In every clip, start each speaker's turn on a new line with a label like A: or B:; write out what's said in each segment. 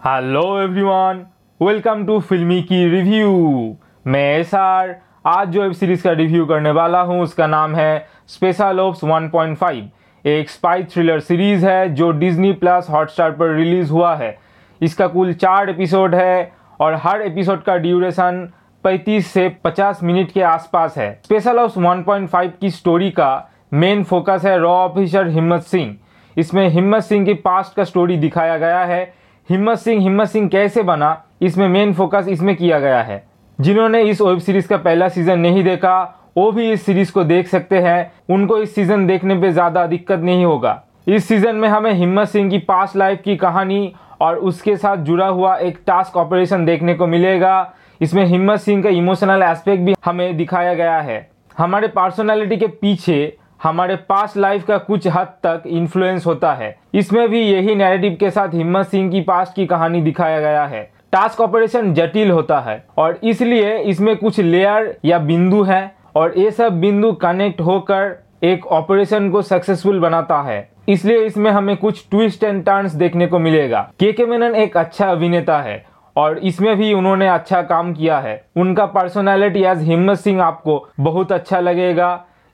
A: Hello everyone welcome to फिल्मी की review मैं एस आर आज जो वेब सीरीज़ का रिव्यू करने वाला हूँ, उसका नाम है स्पेशल ओप्स 1.5 एक स्पाई थ्रिलर सीरीज़ है जो डिज्नी प्लस हॉटस्टार पर रिलीज़ हुआ है। इसका कुल चार एपिसोड है और हर एपिसोड का ड्यूरेशन 35 से 50 मिनट के आसपास है। स्पेशल ऑप्स 1.5 की स्टोरी का मेन फोकस है रॉ ऑफिसर हिम्मत सिंह इसमें हिम्मत सिंह की पास्ट का स्टोरी दिखाया गया है। हिम्मत सिंह हिम्मत सिंह कैसे बना? इसमें मेन फोकस इसमें किया गया है। जिन्होंने इस वेब सीरीज़ का पहला सीज़न नहीं देखा, वो भी इस सीरीज़ को देख सकते हैं। उनको इस सीज़न देखने पे ज़्यादा दिक्कत नहीं होगा। इस सीज़न में हमें हिम्मत सिंह की पास्ट लाइफ की कहानी और उसके साथ जुड़ा हुआ एक टास्क ऑपरेशन देखने को मिलेगा। इसमें हिम्मत सिंह का इमोशनल एस्पेक्ट भी हमें दिखाया गया है। हमारे पर्सनालिटी के पीछे हमारे पास्ट लाइफ का कुछ हद तक इन्फ्लुएंस होता है। इसमें भी यही नैरेटिव के साथ हिम्मत सिंह की पास्ट की कहानी दिखाया गया है। टास्क ऑपरेशन जटिल होता है और इसलिए इसमें कुछ लेयर या बिंदु है और ये सब बिंदु कनेक्ट होकर एक ऑपरेशन को सक्सेसफुल बनाता है। इसलिए इसमें हमें कुछ ट्विस्ट एंड टर्न्स देखने को मिलेगा। के के मेनन एक अच्छा अभिनेता है और इसमें भी उन्होंने अच्छा काम किया है। उनका पर्सनालिटी एज हिम्मत सिंह आपको बहुत अच्छा लगेगा।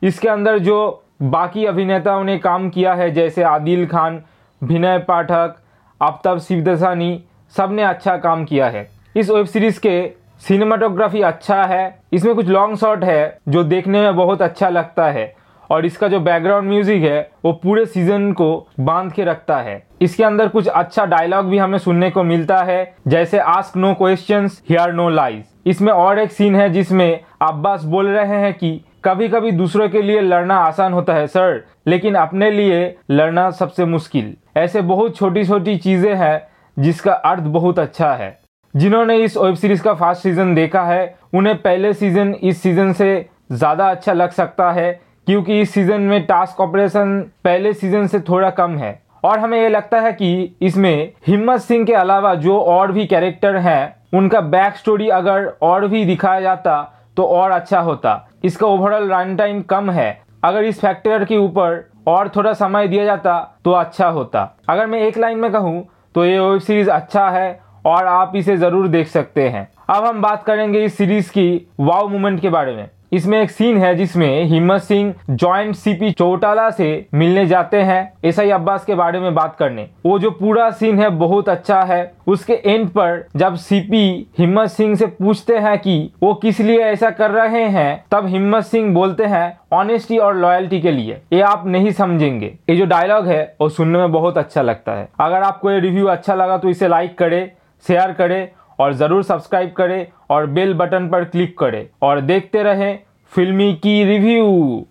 A: इसके अंदर जो बाकी अभिनेताओं ने काम किया है, जैसे आदिल खान, विनय पाठक आफ्ताब शिवदसानी सबने अच्छा काम किया है। इस वेब सीरीज़ के सिनेमाटोग्राफी अच्छा है। इसमें कुछ लॉन्ग शॉट है, जो देखने में बहुत अच्छा लगता है। और इसका जो बैकग्राउंड म्यूज़िक है, वो पूरे सीज़न को बाँध के रखता है। इसके अंदर कुछ अच्छा डायलॉग भी हमें सुनने को मिलता है, जैसे ask no question here no lies इसमें और एक सीन है, जिसमें अब्बास बोल रहे हैं कि कभी कभी दूसरों के लिए लड़ना आसान होता है, सर, लेकिन अपने लिए लड़ना सबसे मुश्किल। ऐसे बहुत छोटी छोटी चीज़ें हैं जिसका अर्थ बहुत अच्छा है। जिन्होंने इस वेब सीरीज़ का फ़र्स्ट सीज़न देखा है, उन्हें पहले सीज़न, इस सीज़न से ज़्यादा अच्छा लग सकता है, क्योंकि इस सीज़न में टास्क ऑपरेशन पहले सीज़न से थोड़ा कम है। और हमें ये लगता है कि इसमें हिम्मत सिंह के अलावा जो और भी कैरेक्टर हैं, उनका बैक स्टोरी अगर और भी दिखाया जाता तो और अच्छा होता। इसका ओवरऑल रन टाइम कम है। अगर इस फैक्टर के ऊपर और थोड़ा समय दिया जाता तो अच्छा होता। अगर मैं एक लाइन में कहूँ तो ये वेब सीरीज़ अच्छा है और आप इसे ज़रूर देख सकते हैं। अब हम बात करेंगे इस सीरीज़ की वाव मोमेंट के बारे में। इसमें एक सीन है जिसमें हिम्मत सिंह जॉइंट सीपी चौटाला से मिलने जाते हैं एस आई अब्बास के बारे में बात करने। वो जो पूरा सीन है बहुत अच्छा है। उसके एंड पर जब सीपी हिम्मत सिंह से पूछते हैं कि वो किस लिए ऐसा कर रहे हैं, तब हिम्मत सिंह बोलते हैं ऑनेस्टी और लॉयल्टी के लिए। ये आप नहीं समझेंगे। ये जो डायलॉग है, वो सुनने में बहुत अच्छा लगता है। अगर आपको ये रिव्यू अच्छा लगा तो इसे लाइक करे शेयर करे और ज़रूर सब्सक्राइब करें और बेल बटन पर क्लिक करें और देखते रहें फिल्मी की रिव्यू।